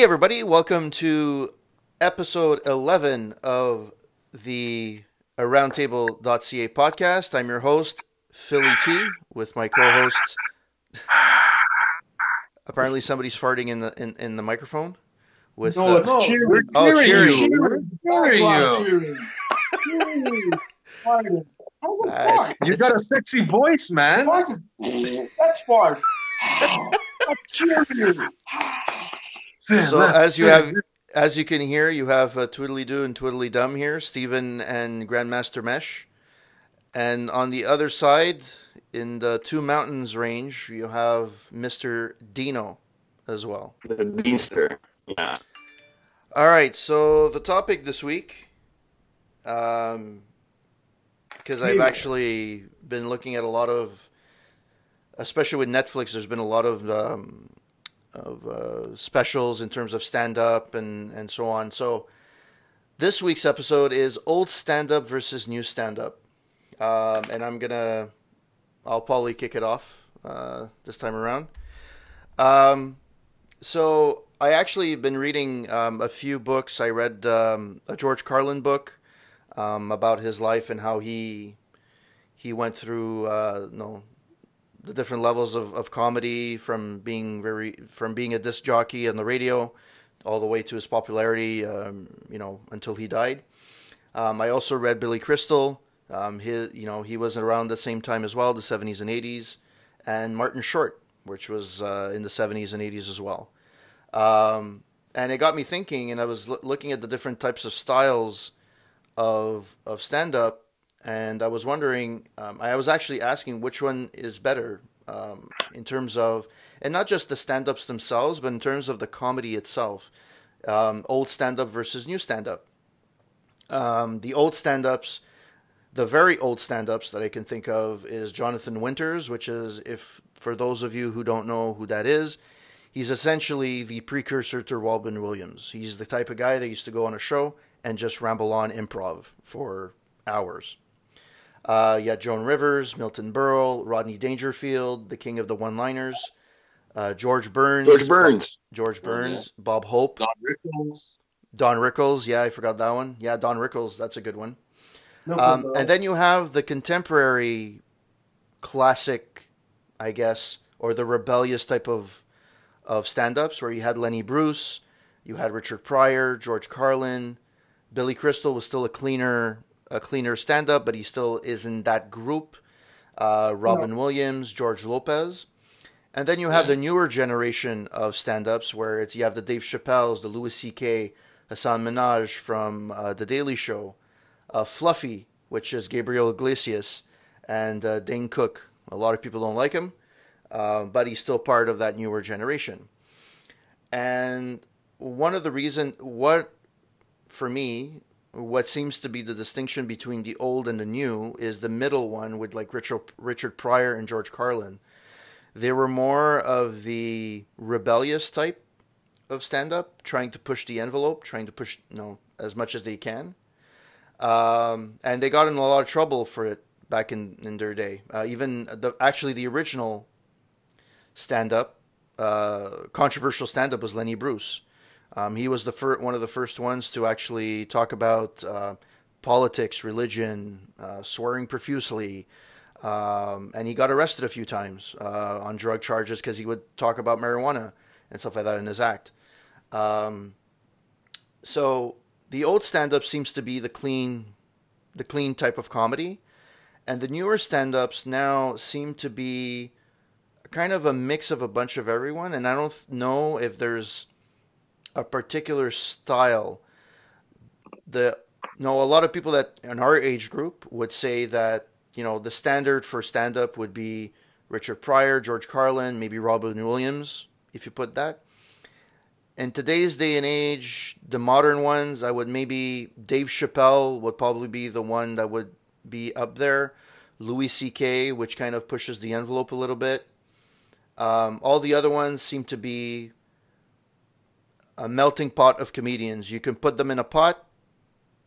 Hey, everybody, welcome to episode 11 of the roundtable.ca podcast. I'm your host, Philly T, with my co hosts. Apparently, somebody's farting in the in, in the microphone. With No, uh, it's cheering. we're Oh, cheering cheering. you. We're cheering you. cheering. Cheering. Farting. How was Uh, it's- fart? You got a sexy voice, man. That's fart. That's cheering. so, as you have, as you can hear, you have uh, Twiddly Doo and Twiddly Dum here, Stephen and Grandmaster Mesh, and on the other side, in the Two Mountains range, you have Mister Dino as well. The Beaster. Yeah. All right, so the topic this week, um, because I've actually been looking at a lot of, especially with Netflix, there's been a lot of um, of uh, specials in terms of stand up and and so on. So this week's episode is old stand up versus new stand up, um, and I'm gonna, I'll probably kick it off uh, this time around. Um, so I actually have been reading um, a few books. I read um, a George Carlin book um, about his life and how he he went through uh, know the different levels of, of comedy from being very from being a disc jockey on the radio all the way to his popularity um, you know until he died. Um, I also read Billy Crystal. Um, his you know he was around the same time as well, the 70s and 80s, and Martin Short, which was uh, in the 70s and 80s as well. Um, and it got me thinking, and I was l- looking at the different types of styles of of stand up, and I was wondering, um, I was actually asking which one is better um, in terms of, and not just the stand ups themselves, but in terms of the comedy itself, um, old stand up versus new stand up. Um, the old stand ups, the very old stand ups that I can think of is Jonathan Winters, which is, if for those of you who don't know who that is, he's essentially the precursor to Robin Williams. He's the type of guy that used to go on a show and just ramble on improv for hours. Uh, you had Joan Rivers, Milton Berle, Rodney Dangerfield, the king of the one-liners, uh, George Burns, George Burns. George Burns, Bob Hope, Don Rickles. Don Rickles. Yeah, I forgot that one. Yeah, Don Rickles. That's a good one. No, Um, no. and then you have the contemporary classic, I guess, or the rebellious type of of stand-ups where you had Lenny Bruce, you had Richard Pryor, George Carlin, Billy Crystal was still a cleaner a cleaner stand-up, but he still is in that group. Uh, Robin Williams, George Lopez. And then you have the newer generation of stand-ups where it's you have the Dave Chappelle's, the Louis C.K., Hasan Minhaj from uh, The Daily Show, uh, Fluffy, which is Gabriel Iglesias, and uh, Dane Cook. A lot of people don't like him, uh, but he's still part of that newer generation. And one of the reason, what for me, what seems to be the distinction between the old and the new is the middle one with like Richard Richard Pryor and George Carlin. They were more of the rebellious type of stand up, trying to push the envelope, trying to push you know as much as they can. Um, and they got in a lot of trouble for it back in, in their day. Uh, even the actually the original stand up, uh, controversial stand up was Lenny Bruce. Um, he was the fir- one of the first ones to actually talk about uh, politics, religion, uh, swearing profusely, um, and he got arrested a few times uh, on drug charges because he would talk about marijuana and stuff like that in his act. Um, so the old stand-up seems to be the clean, the clean type of comedy, and the newer stand-ups now seem to be kind of a mix of a bunch of everyone. And I don't know if there's a particular style. The no, a lot of people that in our age group would say that you know the standard for stand-up would be Richard Pryor, George Carlin, maybe Robin Williams, if you put that in today's day and age, the modern ones, I would maybe Dave Chappelle would probably be the one that would be up there. Louis C.K., which kind of pushes the envelope a little bit. Um, all the other ones seem to be a melting pot of comedians. You can put them in a pot,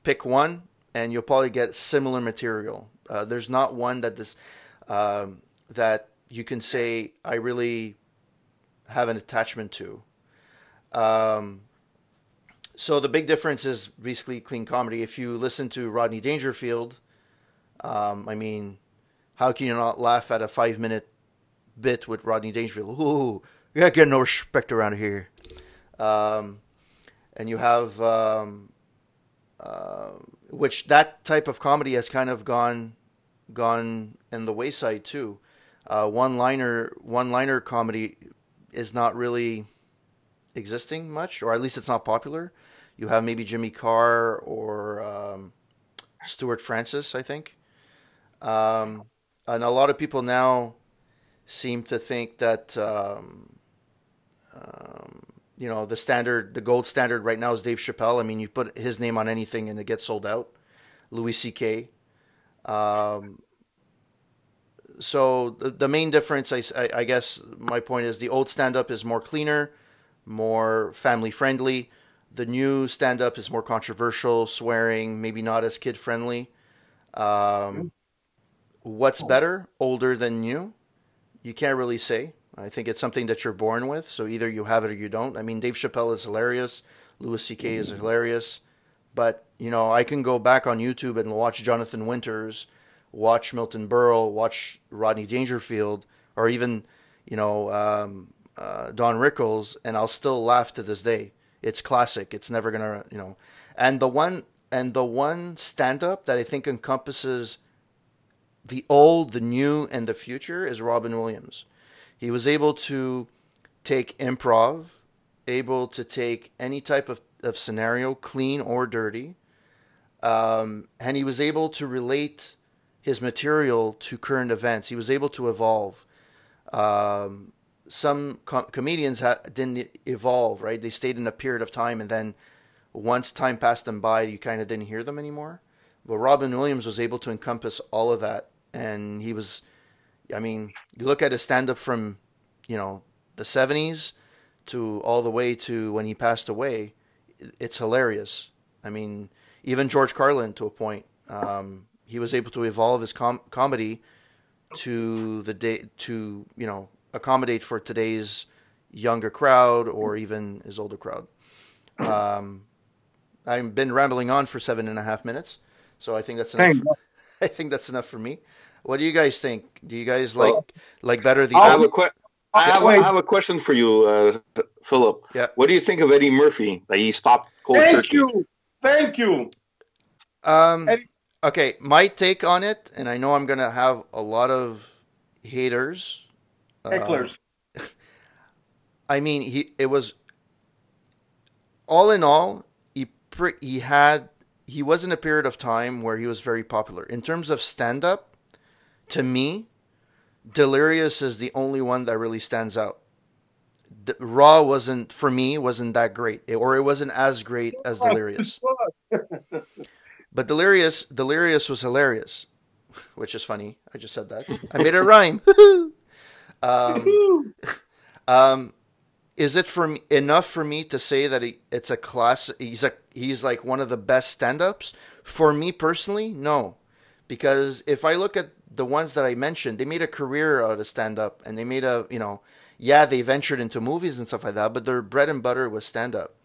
pick one, and you'll probably get similar material. Uh, there's not one that this um, that you can say I really have an attachment to. Um, so the big difference is basically clean comedy. If you listen to Rodney Dangerfield, um, I mean, how can you not laugh at a five minute bit with Rodney Dangerfield? Ooh, you got get no respect around here. Um, and you have, um, uh, which that type of comedy has kind of gone, gone in the wayside too. Uh, one liner, one liner comedy is not really existing much, or at least it's not popular. You have maybe Jimmy Carr or um, Stuart Francis, I think. Um, and a lot of people now seem to think that um, um, you know the standard, the gold standard right now is Dave Chappelle. I mean, you put his name on anything and it gets sold out. Louis C.K. Um, so the, the main difference, I, I, I guess, my point is the old stand-up is more cleaner, more family friendly. The new stand-up is more controversial, swearing, maybe not as kid-friendly. Um, what's better, older than new? You can't really say. I think it's something that you're born with. So either you have it or you don't. I mean, Dave Chappelle is hilarious. Louis C.K. is hilarious. But, you know, I can go back on YouTube and watch Jonathan Winters, watch Milton Berle, watch Rodney Dangerfield, or even, you know, um, uh, Don Rickles, and I'll still laugh to this day. It's classic. It's never gonna, you know, and the one and the one stand up that I think encompasses the old, the new, and the future is Robin Williams. He was able to take improv, able to take any type of, of scenario, clean or dirty, um, and he was able to relate his material to current events. He was able to evolve. Um, some com- comedians ha- didn't evolve, right? They stayed in a period of time, and then once time passed them by, you kind of didn't hear them anymore. But Robin Williams was able to encompass all of that, and he was, I mean, you look at his stand up from, you know, the 70s to all the way to when he passed away, it's hilarious. I mean, even George Carlin to a point. Um, he was able to evolve his com- comedy to the day to you know accommodate for today's younger crowd or even his older crowd. Um, I've been rambling on for seven and a half minutes, so I think that's enough. Thank I think that's enough for me. What do you guys think? Do you guys like like better the I have a que- I have, I have a question for you, uh, Philip. Yeah. What do you think of Eddie Murphy that he stopped cold Thank turkey? you. Thank you. Um, Eddie- okay, my take on it, and I know I'm gonna have a lot of haters. um, Hecklers. I mean, he it was all in all, he pre- he had he was in a period of time where he was very popular in terms of stand up. To me, Delirious is the only one that really stands out. D- Raw wasn't for me wasn't that great, or it wasn't as great as Delirious. But Delirious, Delirious was hilarious, which is funny. I just said that. I made a rhyme. um, um, is it for me, enough for me to say that he, it's a class? He's a he's like one of the best stand-ups. For me personally, no, because if I look at the ones that I mentioned, they made a career out of stand-up, and they made a you know, yeah, they ventured into movies and stuff like that, but their bread and butter was stand-up.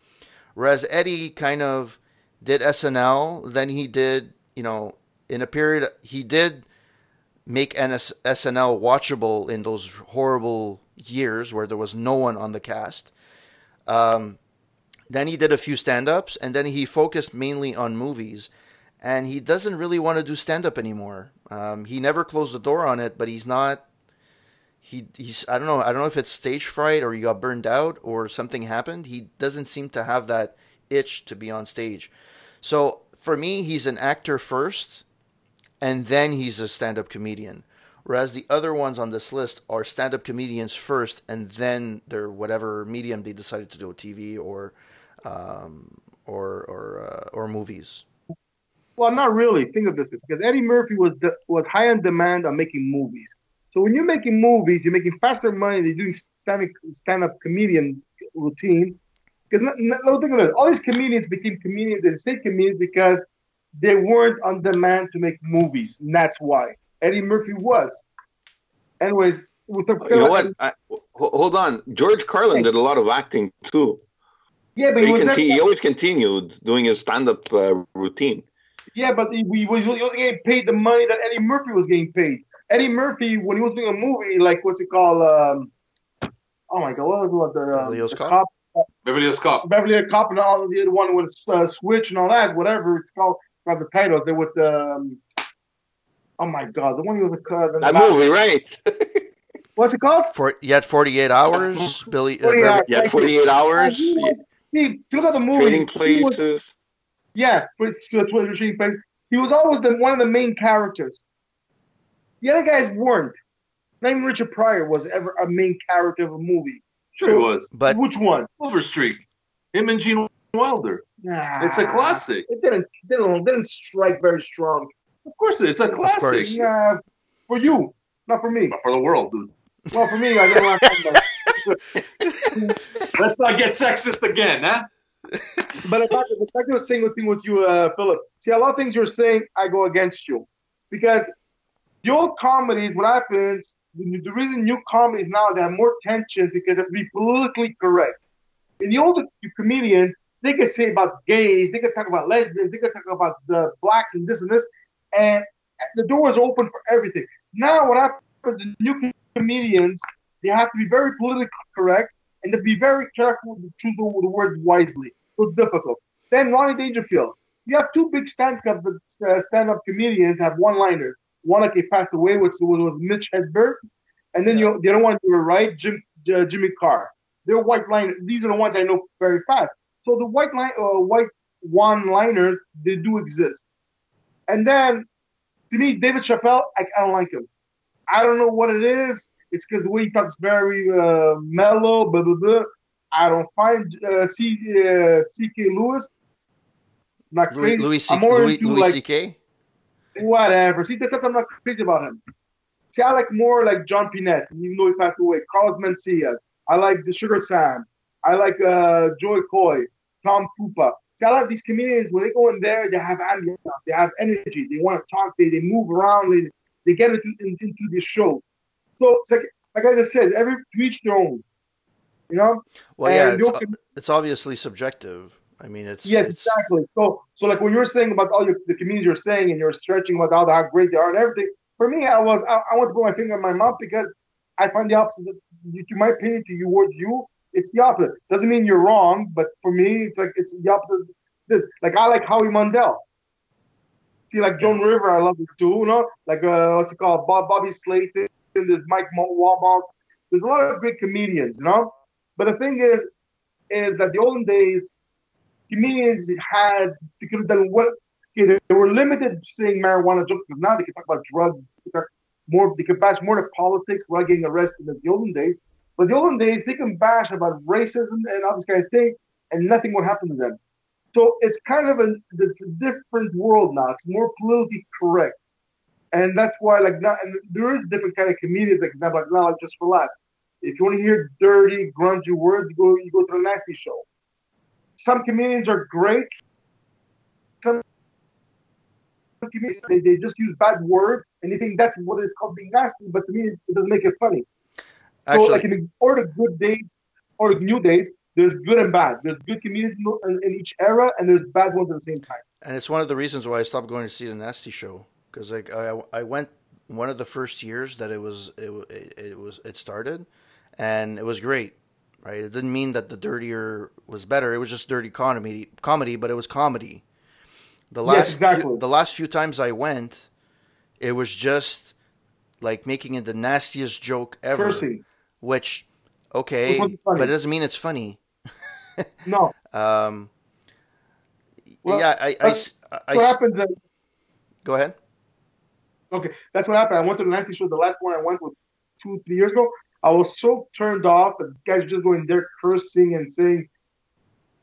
Whereas Eddie kind of did SNL, then he did you know in a period he did make NS- SNL watchable in those horrible years where there was no one on the cast. Um, then he did a few stand-ups, and then he focused mainly on movies. And he doesn't really want to do stand-up anymore. Um, he never closed the door on it, but he's not. He he's I don't know I don't know if it's stage fright or he got burned out or something happened. He doesn't seem to have that itch to be on stage. So for me, he's an actor first, and then he's a stand-up comedian. Whereas the other ones on this list are stand-up comedians first, and then they're whatever medium they decided to do, TV or um, or or uh, or movies. Well, not really. Think of this because Eddie Murphy was the, was high on demand on making movies. So when you're making movies, you're making faster money than doing stand stand up comedian routine. Because no, no, think of it. All these comedians became comedians. They stayed comedians because they weren't on demand to make movies, and that's why Eddie Murphy was. Anyways, with the You know what? I, hold on. George Carlin did a lot of acting too. Yeah, but He, he was conti- he always continued doing his stand-up uh, routine. Yeah, but he, he was he wasn't getting paid the money that Eddie Murphy was getting paid. Eddie Murphy, when he was doing a movie, like what's it called? Um, oh my god, what was it? The, um, Beverly Hills the Cop? Beverly Hills Cop. Beverly Hills Cop and all the other one with uh, Switch and all that, whatever it's called. Got the title. They with um, oh my god, the one with the uh, the- That movie, right? What's it called? For you had 48 hours, Billy. Uh, 48 Beverly- hours. Yeah, 48 hours, He was- he- look at the movie. trading He was- places. Yeah, for for Twitter Machine Place. He was always the one of the main characters. The other guys weren't. Not even Richard Pryor was ever a main character of a movie. Sure, it was. But Which one? Silver Streak. Him and Gene Wilder. Nah, It's a classic. It didn't didn't didn't strike very strong. Of course, it's a classic. course. Yeah, for you, not for me. Not for the world, dude. Well, for me, I don't want to talk about. it. Let's not get sexist again, huh? But I, if I could single thing with you, uh, Philip. See, a lot of things you're saying, I go against you because your comedies. What happens? The the reason new comedies now they have more tension because they have be politically correct. In the old comedians, they can say about gays, they can talk about lesbians, they can talk about the blacks and this and this, and the door is open for everything. Now, what happens? The new comedians they have to be very politically correct and to be very careful to choose the, words wisely. So it's difficult. Then Ronnie Dangerfield. You have two big stand-up uh, stand-up comedians have one-liners. One like he passed away, which was, Mitch Hedberg, and then you the other one you were right, Jim uh, Jimmy Carr. They're white line. These are the ones I know very fast. So the white line, uh, white one-liners, they do exist. And then to me, David Chappelle, I, I don't like him. I don't know what it is. It's because he talks very uh, mellow, blah blah blah. I don't find uh, C uh, C.K. Lewis not Louis crazy. Louis C- I'm more Louis, into Louis like C.K. whatever. See, that's I'm not crazy about him. See, I like more like John Pinette, even though he passed away. Carlos Mencia. I like the Sugar Sam. I like uh, Jo Koy, Tom Papa. See, I like these comedians when they go in there, they have ambiance, they have energy, they want to talk, they, they move around, they, they get into, into, into the show. So it's like like I just said, every to each their own. You know? Well, yeah, it's, it's obviously subjective. I mean, it's Yes, it's, exactly. So, so like when you're saying about all your, the communities you're saying and you're stretching about how, how great they are and everything, for me, I was I, I want to put my finger in my mouth because I find the opposite. To my opinion, to you, towards you, it's the opposite. Doesn't mean you're wrong, but for me, it's like it's the opposite. This like I like Howie Mandel. See, like Joan River, I love her too. You know, like uh, what's it called? Bob Bobby Slayton. There's Mike Walmart. There's a lot of great comedians, you know. But the thing is, is that the olden days, comedians had they could have done what okay, they, were limited to saying marijuana jokes because now they can talk about drugs, they talk more they can bash more to politics without getting arrested than the olden days. But the olden days they can bash about racism and all this kind of thing, and nothing would happen to them. So it's kind of a it's a different world now. It's more politically correct. And that's why, like, now, and there is different kind of comedians, like, now, like, now, like, just relax. If you want to hear dirty, grungy words, you go, you go to the Nasty Show. Some comedians are great. Some comedians, they, they just use bad words, and they think that's what it's called being nasty, but to me, it doesn't make it funny. Actually, so, like, in, or the good days, or the new days, there's good and bad. There's good comedians in, in each era, and there's bad ones at the same time. and it's one of the reasons why I stopped going to see the Nasty Show because like I I went one of the first years that it was it, it, it was it started, and it was great. Right, it didn't mean that the dirtier was better. It was just dirty comedy, comedy, but it was comedy. The Yes, last exactly. few, the last few times I went, it was just like making it the nastiest joke ever. Cursing. Which, okay, Which but it doesn't mean it's funny. No. Um, Well, yeah, I, I, I- I- what happens. Go ahead. Okay, that's what happened. I went to the Nasty show. The last one I went was two, three years ago. I was so turned off. The guys just going there cursing and saying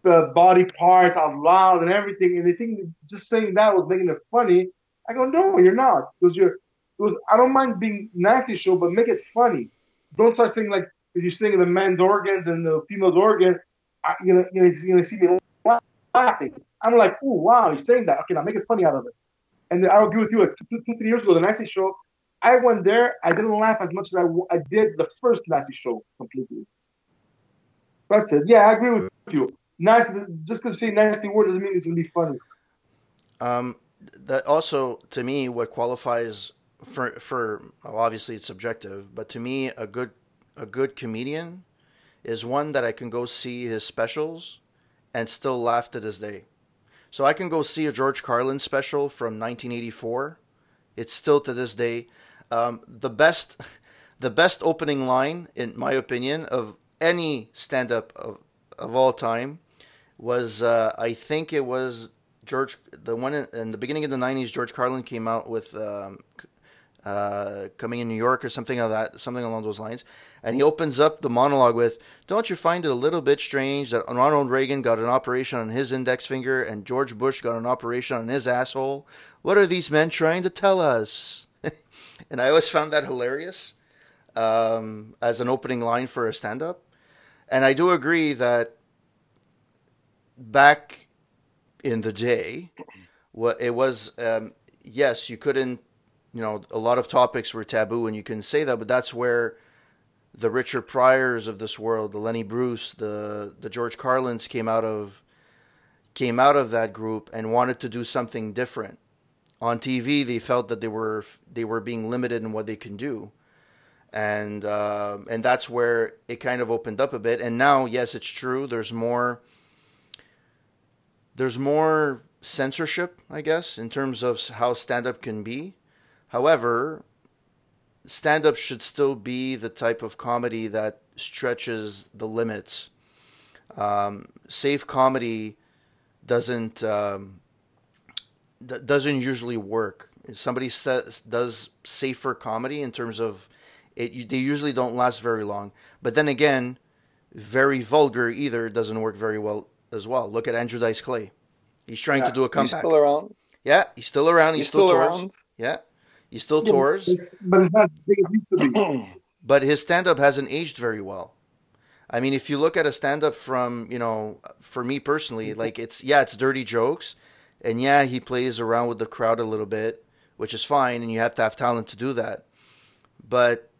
the body parts out loud and everything. And they think just saying that was making it funny. I go, no, you're not. Because you're, because I don't mind being nasty show, but make it funny. Don't start saying like if you're saying the man's organs and the female's organ, I, you know, you're gonna see me laughing. I'm like, oh wow, he's saying that. Okay, now make it funny out of it. And I agree with you. Like two, two, three years ago, the Nasty Show, I went there. I didn't laugh as much as I, I did the first Nasty Show completely. That's it. Yeah, I agree with you. nasty. Just because you say nasty word doesn't mean it's gonna be funny. Um, that also to me what qualifies for for well, obviously it's subjective, but to me a good a good comedian is one that I can go see his specials and still laugh to this day. So I can go see a George Carlin special from 1984. It's still to this day um, the best the best opening line in my opinion of any stand up of of all time was uh, I think it was George the one in, in the beginning of the 90s George Carlin came out with um, uh, coming in New York or something like that, something along those lines. And he opens up the monologue with, "Don't you find it a little bit strange that Ronald Reagan got an operation on his index finger and George Bush got an operation on his asshole? What are these men trying to tell us?" and I always found that hilarious um, as an opening line for a stand-up. And I do agree that back in the day, it was, um, yes, you couldn't you know, a lot of topics were taboo, and you can say that, but that's where the Richard Pryors of this world, the Lenny Bruce, the the George Carlins came out of came out of that group and wanted to do something different. On TV, they felt that they were they were being limited in what they can do, and uh, and that's where it kind of opened up a bit. And now, yes, it's true. There's more. There's more censorship, I guess, in terms of how stand up can be However, stand up should still be the type of comedy that stretches the limits. Um, safe comedy doesn't um, d- doesn't usually work. If somebody says does safer comedy in terms of it, they usually don't last very long. But then again, very vulgar either doesn't work very well as well. Look at Andrew Dice Clay. He's trying Yeah, to do a comeback. He's still around. yeah, he's still around. He's, He's still, still around. Yeah, he still tours. But it's not as big as it used to be. but his stand up hasn't aged very well. I mean, if you look at a stand up from, you know, for me personally, mm-hmm. like it's, yeah, it's dirty jokes. And yeah, he plays around with the crowd a little bit, which is fine. And you have to have talent to do that. But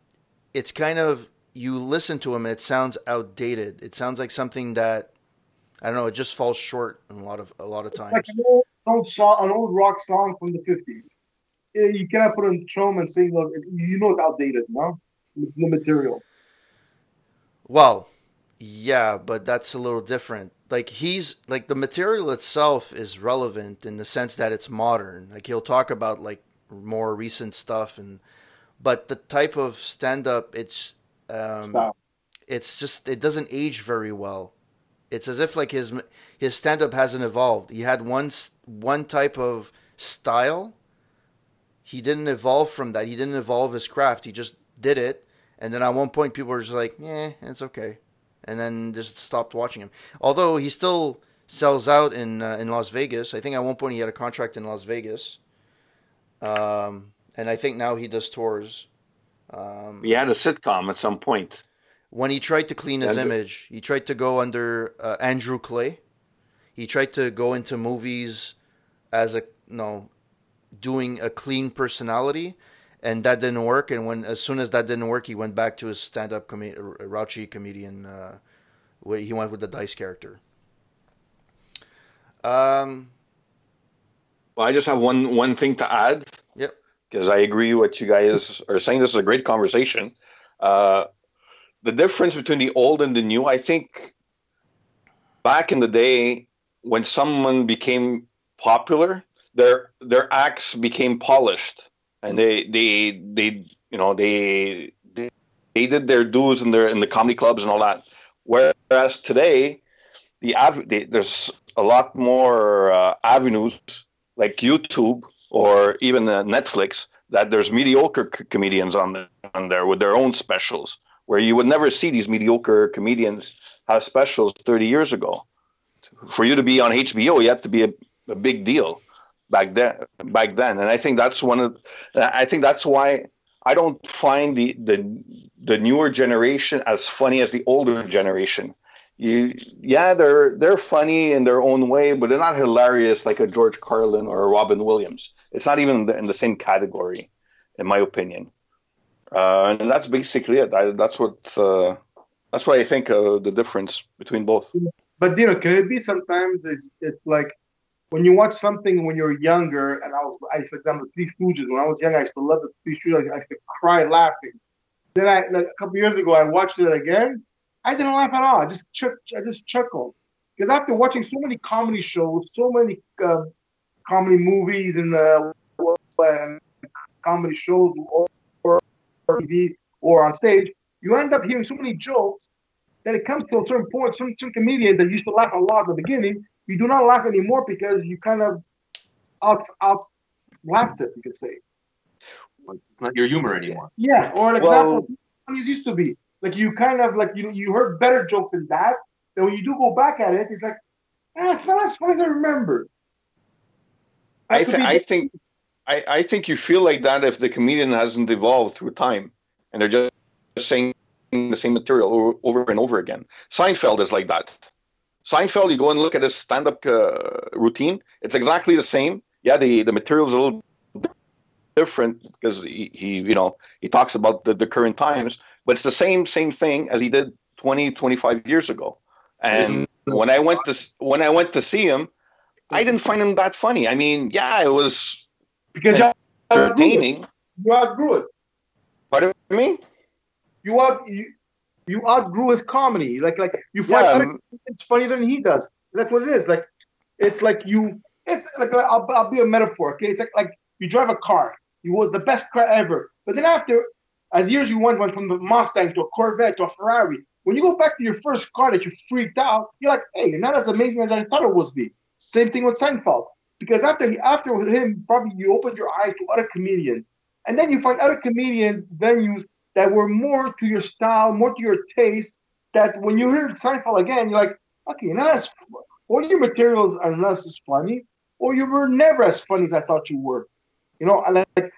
it's kind of, you listen to him and it sounds outdated. It sounds like something that, I don't know, it just falls short a lot of, a lot of It's times. like an old, old song, an old rock song from the fifties. You cannot put on Trome and sing. of- You know it's outdated, no? The material. Well, yeah, but that's a little different. Like he's like the material itself is relevant in the sense that it's modern. Like he'll talk about like more recent stuff and but the type of stand up it's um Stop. it's just it doesn't age very well. It's as if like his his stand up hasn't evolved. He had one one type of style. He didn't evolve from that. He didn't evolve his craft. He just did it, and then at one point people were just like, "Yeah, it's okay," and then just stopped watching him. Although he still sells out in uh, in Las Vegas. I think at one point he had a contract in Las Vegas, um, and I think now he does tours. Um, He had a sitcom at some point. when he tried to clean his Andrew- image, he tried to go under uh, Andrew Clay. He tried to go into movies as a no, doing a clean personality, and that didn't work. And when as soon as that didn't work, he went back to his stand-up com- raunchy comedian. Uh, where he went with the Dice character. Um. Well, I just have one one thing to add. Yep. Because I agree what you guys are saying. This is a great conversation. Uh, the difference between the old and the new, I think, back in the day when someone became popular, their their acts became polished, and they they they you know they they, they did their dues in their in the comedy clubs and all that. Whereas today, the, av- the there's a lot more uh, avenues like YouTube or even uh, Netflix that there's mediocre c- comedians on the, on there with their own specials where you would never see these mediocre comedians have specials 30 years ago. For you to be on HBO, you have to be a, a big deal back then. Back then, and I think that's one of. I think that's why I don't find the the the newer generation as funny as the older generation you yeah they're they're funny in their own way but they're not hilarious like a george carlin or a robin williams it's not even in the, in the same category in my opinion uh, and that's basically it I, that's what uh, that's what i think the difference between both but you know, can it be sometimes it's it's like when you watch something when you're younger, and I was I used to example the Three Stooges when I was young. I used to love the Three Stooges. I used to cry laughing. Then I like, a couple years ago I watched it again. I didn't laugh at all. I just chuck, I just chuckled because after watching so many comedy shows, so many uh, comedy movies and uh, comedy shows or, TV or on stage, you end up hearing so many jokes that it comes to a certain point. Some some comedians that used to laugh a lot at the beginning, you do not laugh anymore because you kind of out out laughed it. You could say. It's not your humor anymore. Yeah, or an example, well, used to be like you kind of like you you heard better jokes than that. Then when you do go back at it, it's like, eh, it's not as funny as I remember. I, th- I think I, I think you feel like that if the comedian hasn't evolved through time and they're just saying the same material over and over again. Seinfeld is like that. Seinfeld, you go and look at his stand-up uh, routine; it's exactly the same. Yeah, the the material is a little different because he, he you know he talks about the, the current times, but it's the same same thing as he did 20, 25 years ago. And when I went to when I went to see him, I didn't find him that funny. I mean, yeah, it was because entertaining. You outgrew it. Pardon me? You out you, you outgrew his comedy. Like like you find yeah. Um, it's funnier than he does. That's what it is. Like it's like you. It's like I'll, I'll be a metaphor. Okay, it's like like you drive a car. It was the best car ever. But then after, as years you went, went from the Mustang to a Corvette to a Ferrari. When you go back to your first car that you freaked out, you're like, hey, you're not as amazing as I thought it was. Be same thing with Seinfeld. Because after he, after him, probably you opened your eyes to other comedians, and then you find other comedian venues that were more to your style, more to your taste. That when you hear Seinfeld again, you're like, okay, now that's all your materials are not as funny, or you were never as funny as I thought you were. You know, and like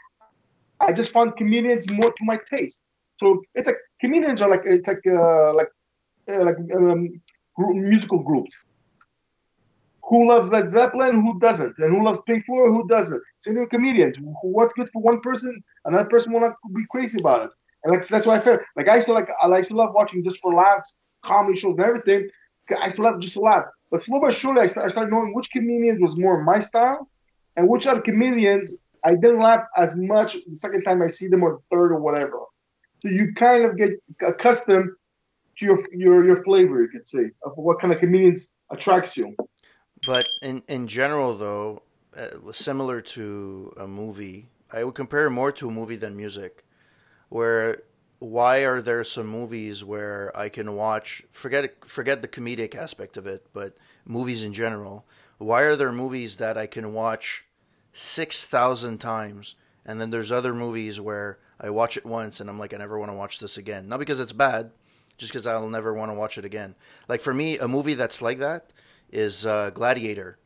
I just found comedians more to my taste. So it's like comedians are like it's like uh, like uh, like um, group, musical groups who loves Led Zeppelin, who doesn't, and who loves Pink Floyd, who doesn't. Same with comedians. What's good for one person, another person will not be crazy about it. And like, that's why I feel like I to like I to love watching just for laughs, comedy shows and everything. I to love just to laugh. But slowly but surely, I, I started knowing which comedians was more my style, and which other comedians I didn't laugh as much the second time I see them or third or whatever. So you kind of get accustomed to your your your flavor, you could say, of what kind of comedians attracts you. But in in general, though, uh, similar to a movie, I would compare more to a movie than music. Where why are there some movies where I can watch forget forget the comedic aspect of it, but movies in general? Why are there movies that I can watch six thousand times, and then there's other movies where I watch it once and I'm like I never want to watch this again. Not because it's bad, just because I'll never want to watch it again. Like for me, a movie that's like that is uh, Gladiator.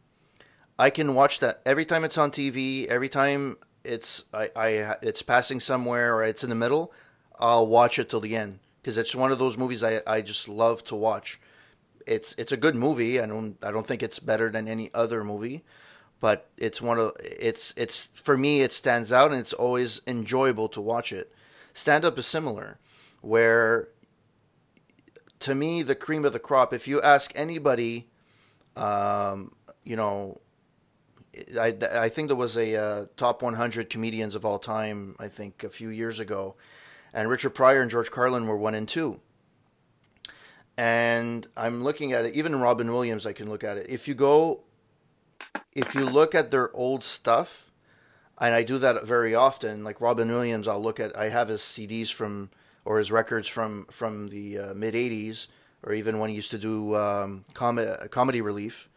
I can watch that every time it's on TV. Every time it's I, I it's passing somewhere or it's in the middle, I'll watch it till the end because it's one of those movies I, I just love to watch. It's it's a good movie. I don't I don't think it's better than any other movie, but it's one of it's it's for me it stands out and it's always enjoyable to watch it. Stand up is similar, where to me the cream of the crop. If you ask anybody um, you know, I, I think there was a uh, top 100 comedians of all time, I think, a few years ago. And Richard Pryor and George Carlin were one and two. And I'm looking at it, even Robin Williams, I can look at it. If you go, if you look at their old stuff, and I do that very often, like Robin Williams, I'll look at, I have his CDs from, or his records from, from the uh, mid 80s or even when he used to do um, com- comedy relief,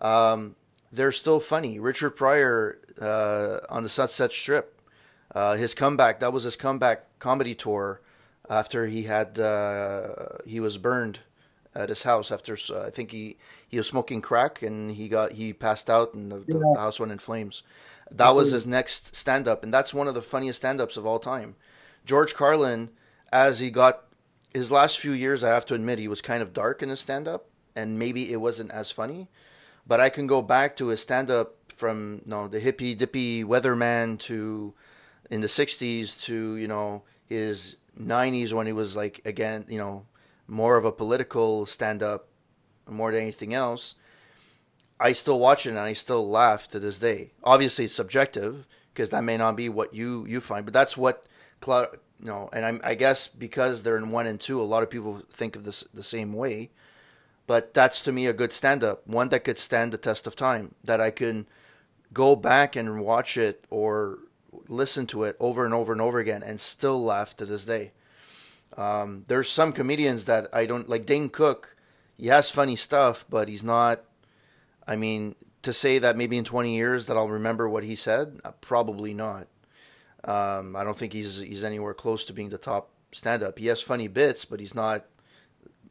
um, they're still funny. Richard Pryor uh, on the Sunset Strip, uh, his comeback that was his comeback comedy tour after he had uh, he was burned at his house after uh, I think he he was smoking crack and he got he passed out and the, yeah. the house went in flames. That was his next stand up, and that's one of the funniest stand ups of all time. George Carlin, as he got his last few years, I have to admit, he was kind of dark in his stand up, and maybe it wasn't as funny. But I can go back to his stand up from you know, the hippy dippy weatherman to in the 60s to, you know, his 90s when he was like, again, you know, more of a political stand up more than anything else, I still watch it and I still laugh to this day. Obviously, it's subjective because that may not be what you you find, but that's what. You and I'm, I guess because they're in one and two, a lot of people think of this the same way. But that's to me a good stand up, one that could stand the test of time, that I can go back and watch it or listen to it over and over and over again and still laugh to this day. Um, there's some comedians that I don't like. Dane Cook, he has funny stuff, but he's not. I mean, to say that maybe in 20 years that I'll remember what he said, uh, probably not. Um, I don't think he's he's anywhere close to being the top stand up. He has funny bits, but he's not,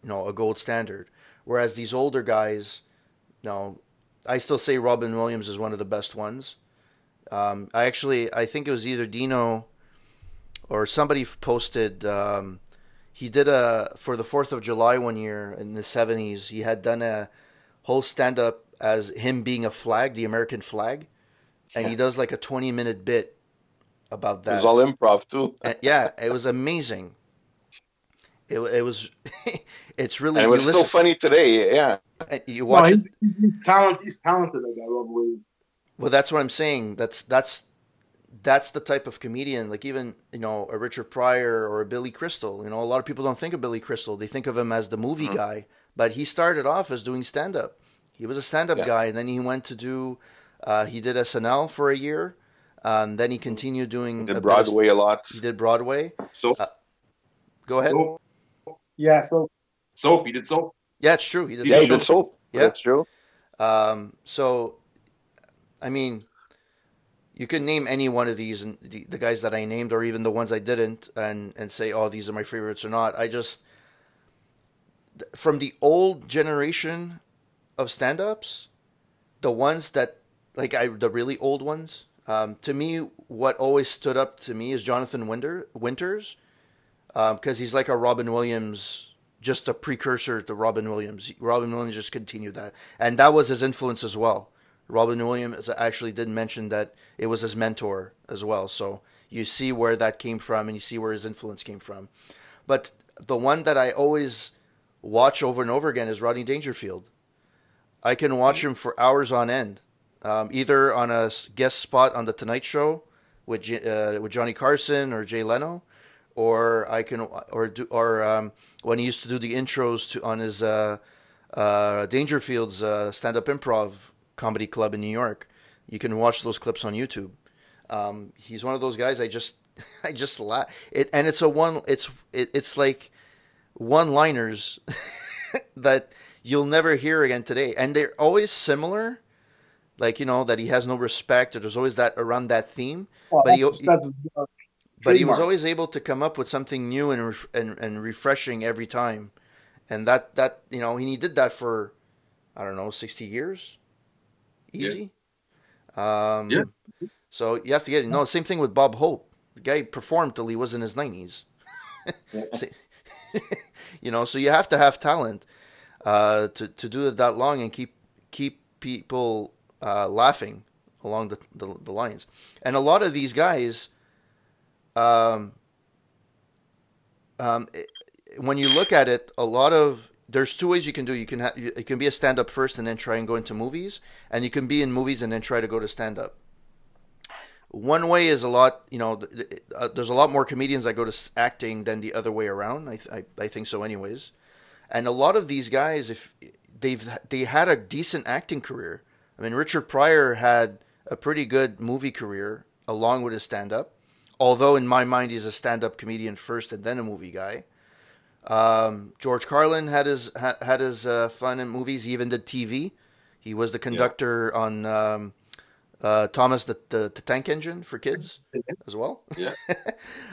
you know, a gold standard. Whereas these older guys, you know, I still say Robin Williams is one of the best ones. Um, I actually I think it was either Dino or somebody posted. Um, he did a for the Fourth of July one year in the seventies. He had done a whole stand up as him being a flag, the American flag, and Yeah. he does like a twenty minute bit about that. It was all improv too. Yeah, it was amazing. It, it was. it's really And it you was listen. still funny today. Yeah. and you No, watch it. he's, he's, talent, he's talented, that guy, Robert Williams. Well, that's what I'm saying. That's that's that's the type of comedian. Like even you know a Richard Pryor or a Billy Crystal. You know, a lot of people don't think of Billy Crystal. They think of him as the movie Mhm. guy. But he started off as doing stand up. He was a stand up Yeah. guy, and then he went to do. Uh, he did SNL for a year. Um, then he continued doing Did a bit of- Broadway a lot. he did Broadway. So Uh, Go ahead. soap, Yeah, so soap. He did soap. Yeah, it's true. He did. Yeah, he did soap. Yeah. That's true. Um, so, I mean, you could name any one of these, and the, the guys that I named, or even the ones I didn't, and and say, oh, these are my favorites or not. I just from the old generation of stand-ups, the ones that like I the really old ones. Um, to me, what always stood up to me is Jonathan Winter Winters, because he's like a Robin Williams, just a precursor to Robin Williams. Robin Williams just continued that, and that was his influence as well. Robin Williams actually did mention that it was his mentor as well. So you see where that came from, and you see where his influence came from. But the one that I always watch over and over again is Rodney Dangerfield. I can watch him for hours on end, um, either on a guest spot on the Tonight Show with uh, with Johnny Carson or Jay Leno, or I can or do or um, when he used to do the intros to on his uh, uh, Dangerfield's uh, stand up improv comedy club in New York. You can watch those clips on YouTube. Um, he's one of those guys. I just I just laugh. It and it's a one. It's it, it's like one liners that you'll never hear again today, and they're always similar. Like you know that he has no respect, or there's always that around that theme. well, But he- that's, But he was always able to come up with something new and ref- and, and refreshing every time, and that that you know and he did that for I don't know sixty years, easy. Um, Yeah. So you have to get it. No, same thing with Bob Hope. The guy performed till he was in his nineties. you know, so you have to have talent uh, to to do it that long and keep keep people uh, laughing along the, the the lines. And a lot of these guys, um, um, it- when you look at it, a lot of there's two ways you can do. You can ha- you can be a stand up first and then try and go into movies, and you can be in movies and then try to go to stand up. One way is a lot, you know. th- th- Uh, there's a lot more comedians that go to s- acting than the other way around. I, th- I I think so, anyways. And a lot of these guys, if they've they had a decent acting career. I mean, Richard Pryor had a pretty good movie career along with his stand up. Although in my mind he's a stand up comedian first and then a movie guy. Um, George Carlin had his ha, had his uh, fun in movies. He even did TV. He was the conductor on um, uh, Thomas the, the the Tank Engine for kids as well. Yeah.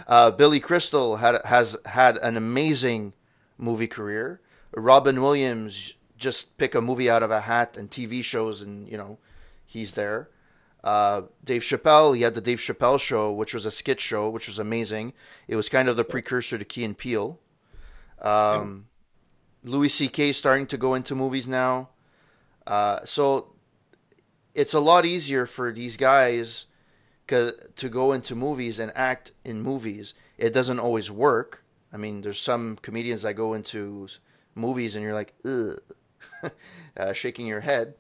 uh, Billy Crystal had has had an amazing movie career. Robin Williams just pick a movie out of a hat and TV shows, and you know he's there. Uh, Dave Chappelle, he had the Dave Chappelle show, which was a skit show, which was amazing. It was kind of the precursor to Key and Peele. Um, Louis C.K. starting to go into movies now. Uh, so it's a lot easier for these guys to go into movies and act in movies. It doesn't always work. I mean, there's some comedians that go into movies and you're like, ugh. uh, shaking your head.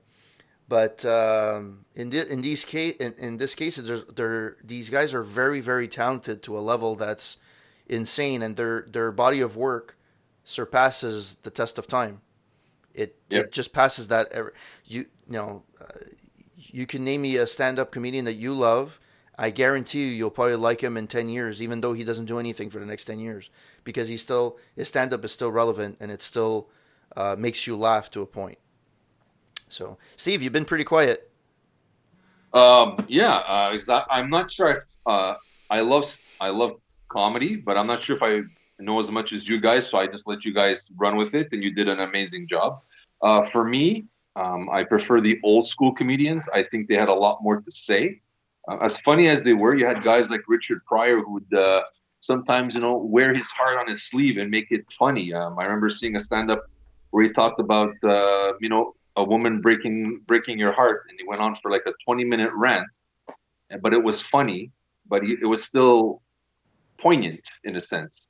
But um, in the, in these case in, in this case, they're, these guys are very very talented to a level that's insane, and their their body of work surpasses the test of time. It Yep. it just passes that. You you know, uh, you can name me a stand up comedian that you love. I guarantee you, you'll probably like him in ten years, even though he doesn't do anything for the next ten years, because he's still his stand up is still relevant and it still uh, makes you laugh to a point. So, Steve, you've been pretty quiet. Um, yeah, uh, I'm not sure if uh, I love I love comedy, but I'm not sure if I know as much as you guys. So I just let you guys run with it, and you did an amazing job. Uh, for me, um, I prefer the old school comedians. I think they had a lot more to say. Uh, as funny as they were, you had guys like Richard Pryor who would uh, sometimes, you know, wear his heart on his sleeve and make it funny. Um, I remember seeing a stand up where he talked about, uh, you know, a woman breaking breaking your heart, and he went on for like a 20 minute rant, but it was funny, but he, it was still poignant in a sense.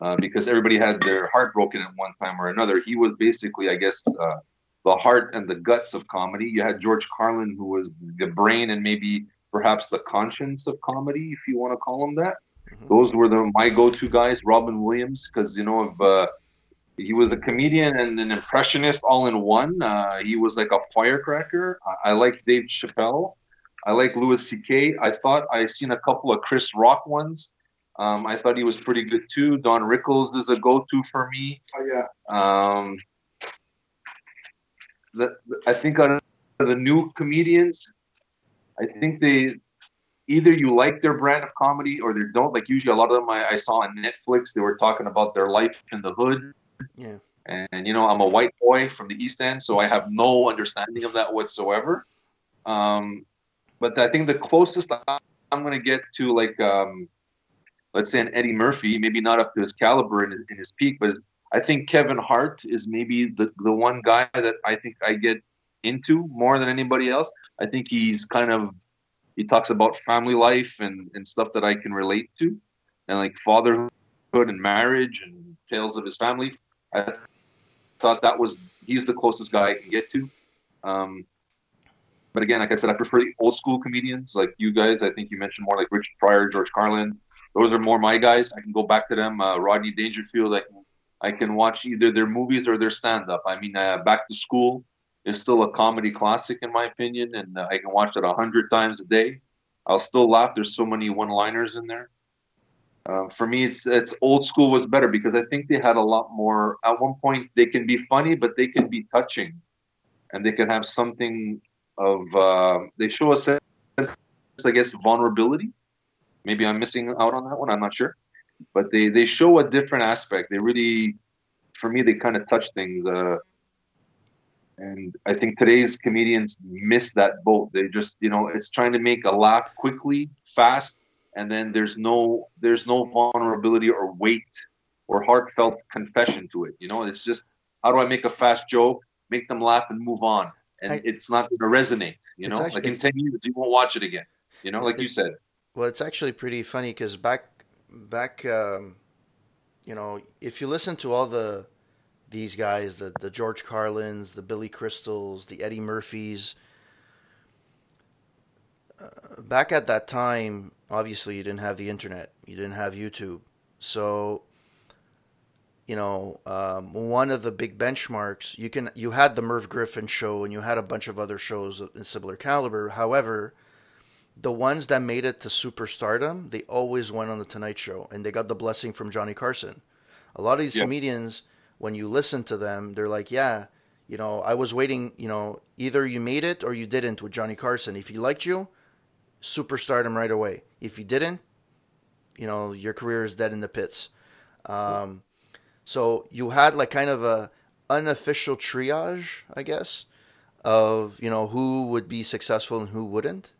Uh, because everybody had their heart broken at one time or another. He was basically, I guess, uh, the heart and the guts of comedy. You had George Carlin, who was the brain and maybe perhaps the conscience of comedy, if you want to call him that. Mhm. Those were the my go-to guys. Robin Williams, because you know, of uh, he was a comedian and an impressionist all in one. Uh, he was like a firecracker. I, I like Dave Chappelle. I like Louis C.K. I thought I seen a couple of Chris Rock ones. Um, I thought he was pretty good too. Don Rickles is a go-to for me. Oh yeah. Um, the, I think out of the new comedians, I think they either you like their brand of comedy or they don't. Like usually, a lot of them I, I saw on Netflix, they were talking about their life in the hood. Yeah. And you know, I'm a white boy from the East End, so I have no understanding of that whatsoever. Um, but I think the closest I'm going to get to, like, um, let's say an Eddie Murphy, maybe not up to his caliber in his peak, but I think Kevin Hart is maybe the, the one guy that I think I get into more than anybody else. I think he's kind of he talks about family life and, and stuff that I can relate to, and like fatherhood and marriage and tales of his family. I thought that was he's the closest guy I can get to. Um, but again, like I said, I prefer the old school comedians like you guys. I think you mentioned more like Richard Pryor, George Carlin. Those are more my guys. I can go back to them. Uh, Rodney Dangerfield. I can I can watch either their movies or their stand up. I mean, uh, Back to School is still a comedy classic in my opinion, and uh, I can watch it a hundred times a day. I'll still laugh. There's so many one-liners in there. Uh, for me, it's it's old school was better because I think they had a lot more. At one point, they can be funny, but they can be touching, and they can have something of. Uh, they show a sense, I guess, vulnerability. Maybe I'm missing out on that one. I'm not sure, but they they show a different aspect. They really, for me, they kind of touch things. Uh, and I think today's comedians miss that boat. They just, you know, it's trying to make a laugh quickly, fast, and then there's no there's no vulnerability or weight or heartfelt confession to it. You know, it's just how do I make a fast joke, make them laugh, and move on, and I- it's not going to resonate. You know, actually- like in ten years you won't watch it again. You know, like you said. Well, it's actually pretty funny because back, back, um, you know, if you listen to all the these guys, the the George Carlins, the Billy Crystals, the Eddie Murphys, uh, back at that time, obviously you didn't have the internet, you didn't have YouTube, so you know, um, one of the big benchmarks you can you had the Merv Griffin show and you had a bunch of other shows in similar caliber. However, the ones that made it to superstardom, they always went on the Tonight Show, and they got the blessing from Johnny Carson. A lot of these Yeah. comedians, when you listen to them, they're like, "Yeah, you know, I was waiting. You know, either you made it or you didn't with Johnny Carson. If he liked you, superstardom right away. If you didn't, you know, your career is dead in the pits." Um, so you had like kind of a unofficial triage, I guess, of you know who would be successful and who wouldn't.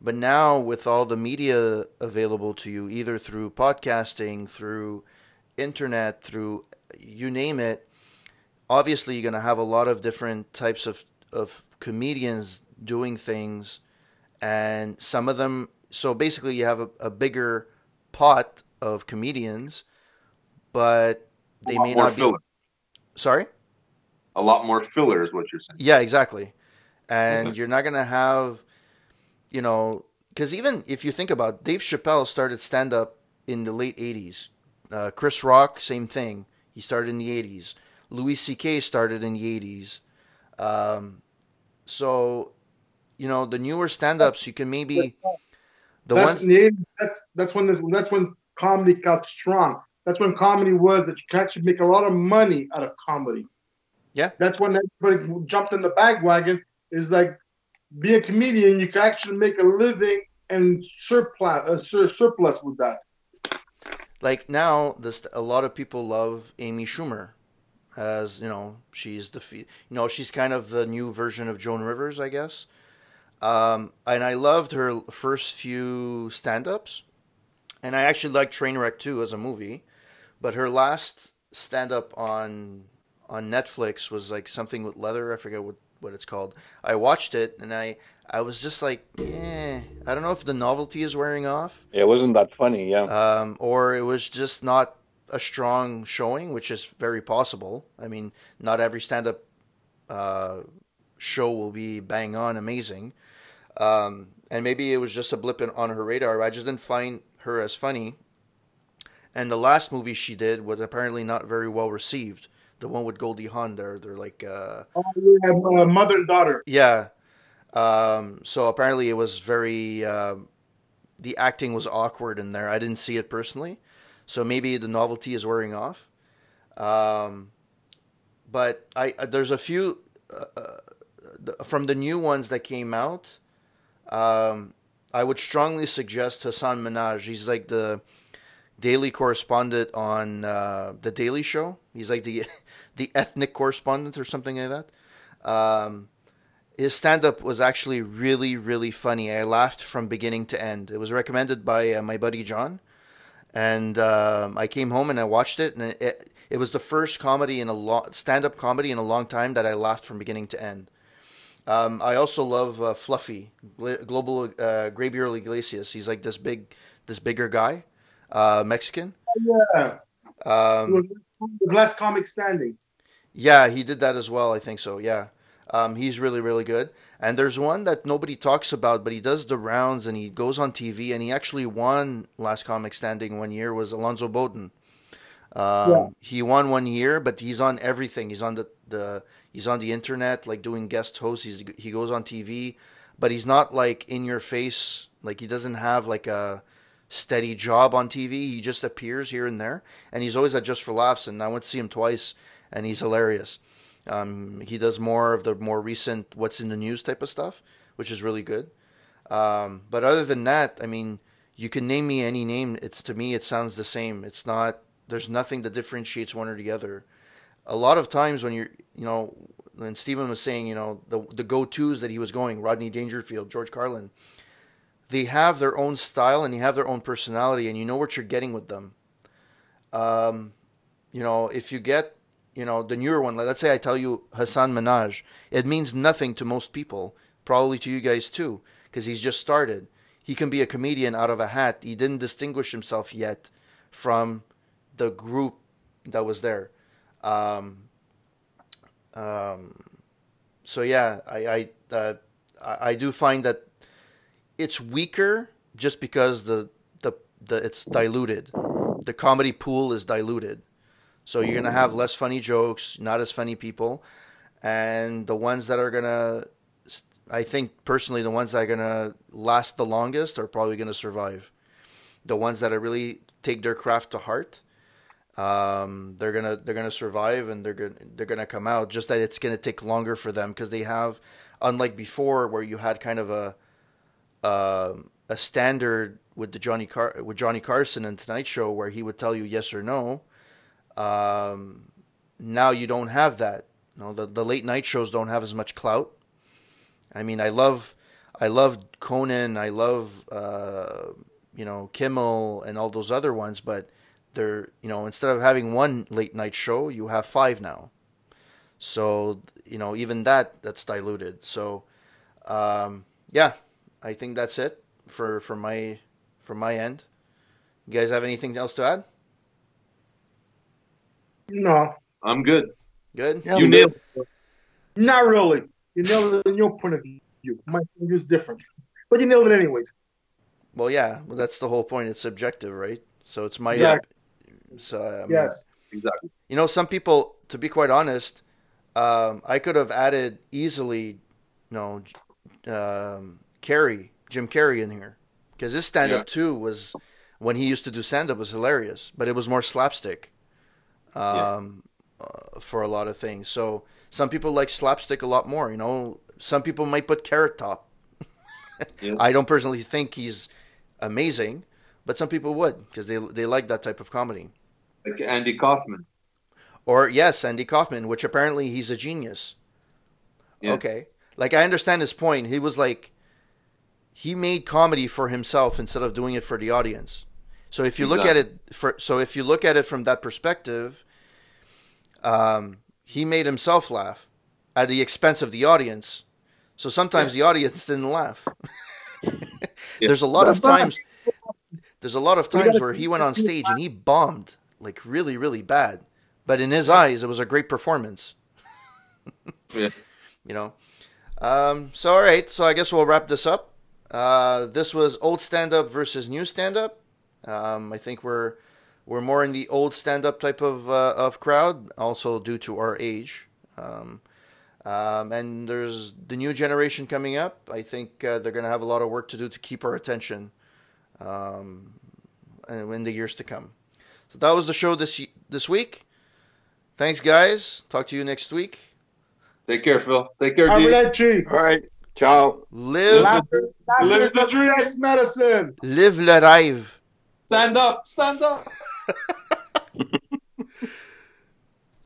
But now, with all the media available to you, either through podcasting, through internet, through you name it, obviously you're going to have a lot of different types of, of comedians doing things. And some of them, so basically, you have a, a bigger pot of comedians, but they may more not be. Sorry? A lot more filler, is what you're saying. Yeah, exactly. And you're not gonna have, you know, because even if you think about, it, Dave Chappelle started stand up in the late '80s. Uh, Chris Rock, same thing. He started in the '80s. Louis C.K. started in the '80s. Um, so, you know, the newer stand-ups, you can maybe the that's, ones. the 80s, that's that's when this, that's when comedy got strong. That's when comedy was that you can actually make a lot of money out of comedy. Yeah. That's when everybody jumped in the bagwagon. Is like be a comedian, you can actually make a living and surplus uh, sur- surplus with that. like now this a lot of people love Amy Schumer as you know she's the you know she's kind of the new version of Joan Rivers I guess um, and I loved her first few stand-ups. And I actually liked Trainwreck too as a movie. But her last stand-up on on Netflix was like something with leather. I forget what what it's called. I watched it and I I was just like eh I don't know if the novelty is wearing off. It wasn't that funny, yeah. um, or it was just not a strong showing, which is very possible. I mean, not every stand-up uh, show will be bang on amazing, um, and maybe it was just a blip in, on her radar. I just didn't find her as funny. And the last movie she did was apparently not very well received. The one with Goldie Hawn, they're they're like uh, Oh, we have uh, mother and daughter. yeah. Um, so apparently it was very um the acting was awkward in there. I didn't see it personally, so maybe the novelty is wearing off. Um, but I uh, there's a few uh, uh, the- from the new ones that came out. Um, I would strongly suggest Hasan Minhaj. He's like the daily correspondent on uh, the Daily Show. He's like the the ethnic correspondent or something like that. Um, his stand up was actually really, really funny. I laughed from beginning to end. It was recommended by uh, my buddy John. And um, I came home and I watched it, and it, it was the first comedy in a long stand up comedy in a long time that I laughed from beginning to end. Um, I also love uh, Fluffy, Global uh, Gabriel Iglesias. He's like this big, this bigger guy, uh, Mexican. Yeah, Um, last comic standing. Yeah, he did that as well. I think so. Yeah, um, he's really really good. And there's one that nobody talks about, but he does the rounds and he goes on TV and he actually won last comic standing one year was Alonzo Bodden. Um, Yeah. He won one year, but he's on everything. He's on the, the he's on the internet, like doing guest hosts. He's, he goes on TV, but he's not like in your face. Like he doesn't have like a steady job on TV. He just appears here and there, and he's always at Just for Laughs. And I went to see him twice, and he's hilarious. Um, he does more of the more recent what's in the news type of stuff, which is really good. Um, but other than that, I mean, you can name me any name. It's to me, it sounds the same. It's not. There's nothing that differentiates one or the other. A lot of times when you're, you know, when Stephen was saying, you know, the the go tos that he was going, Rodney Dangerfield, George Carlin, they have their own style and they have their own personality, and you know what you're getting with them. Um, you know, if you get, you know, the newer one, let's say I tell you Hasan Minhaj, it means nothing to most people, probably to you guys too, because he's just started. He can be a comedian out of a hat. He didn't distinguish himself yet from the group that was there. Um, um, so yeah, I I, uh, I do find that it's weaker just because the the, the it's diluted. The comedy pool is diluted. So you're gonna have less funny jokes, not as funny people, and the ones that are gonna, I think personally, the ones that are gonna last the longest are probably gonna survive. The ones that are really take their craft to heart, um, they're gonna they're gonna survive and they're gonna they're gonna come out. Just that it's gonna take longer for them because they have, unlike before where you had kind of a, uh, a standard with the Johnny Car with Johnny Carson and Tonight Show where he would tell you yes or no. Um, now you don't have that. You know, the the late night shows don't have as much clout. I mean, I love, I love Conan, I love, uh, you know, Kimmel and all those other ones, but they're, you know, instead of having one late night show, you have five now. So, you know, even that that's diluted. So, um, yeah, I think that's it for for my for my end. You guys have anything else to add? No, I'm good. Good. Yeah, You but- nailed Not really. You nailed it in your point of view. My point of view is different, but you nailed it anyways. Well, yeah. Well, that's the whole point. It's subjective, right? So it's my. Exactly. So I mean, Yes. exactly. You know, some people, to be quite honest, um, I could have added easily, you know, um, Carrey, Jim Carrey in here, because his stand up Yeah. too was when he used to do stand up was hilarious, but it was more slapstick um, uh, for a lot of things. So some people like slapstick a lot more. You know, some people might put Carrot Top. Yeah. I don't personally think he's amazing, but some people would because they they like that type of comedy. Like Andy Kaufman. Or yes, Andy Kaufman, which apparently he's a genius. Yeah. Okay. Like I understand his point. He was like he made comedy for himself instead of doing it for the audience. So if you look at it for so if you look at it from that perspective, um, he made himself laugh at the expense of the audience. So sometimes the audience didn't laugh. There's a lot of times there's a lot of times where he went on stage and he bombed like really really bad. But in his eyes it was a great performance. Yeah. You know. Um, so all right, so I guess we'll wrap this up. Uh, this was old stand up versus new stand up. Um, I think we're we're more in the old stand up type of uh, of crowd, also due to our age. Um, um, and there's the new generation coming up. I think uh, they're going to have a lot of work to do to keep our attention um, in the years to come. So that was the show this this week. Thanks, guys. Talk to you next week. Take care, Phil. Take care, D. Arrivederci. All right. Ciao. Live, Laughter, laughter Live the the best medicine. live le rêve. Stand up. Stand up.